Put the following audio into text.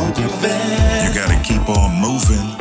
On. You gotta keep on moving.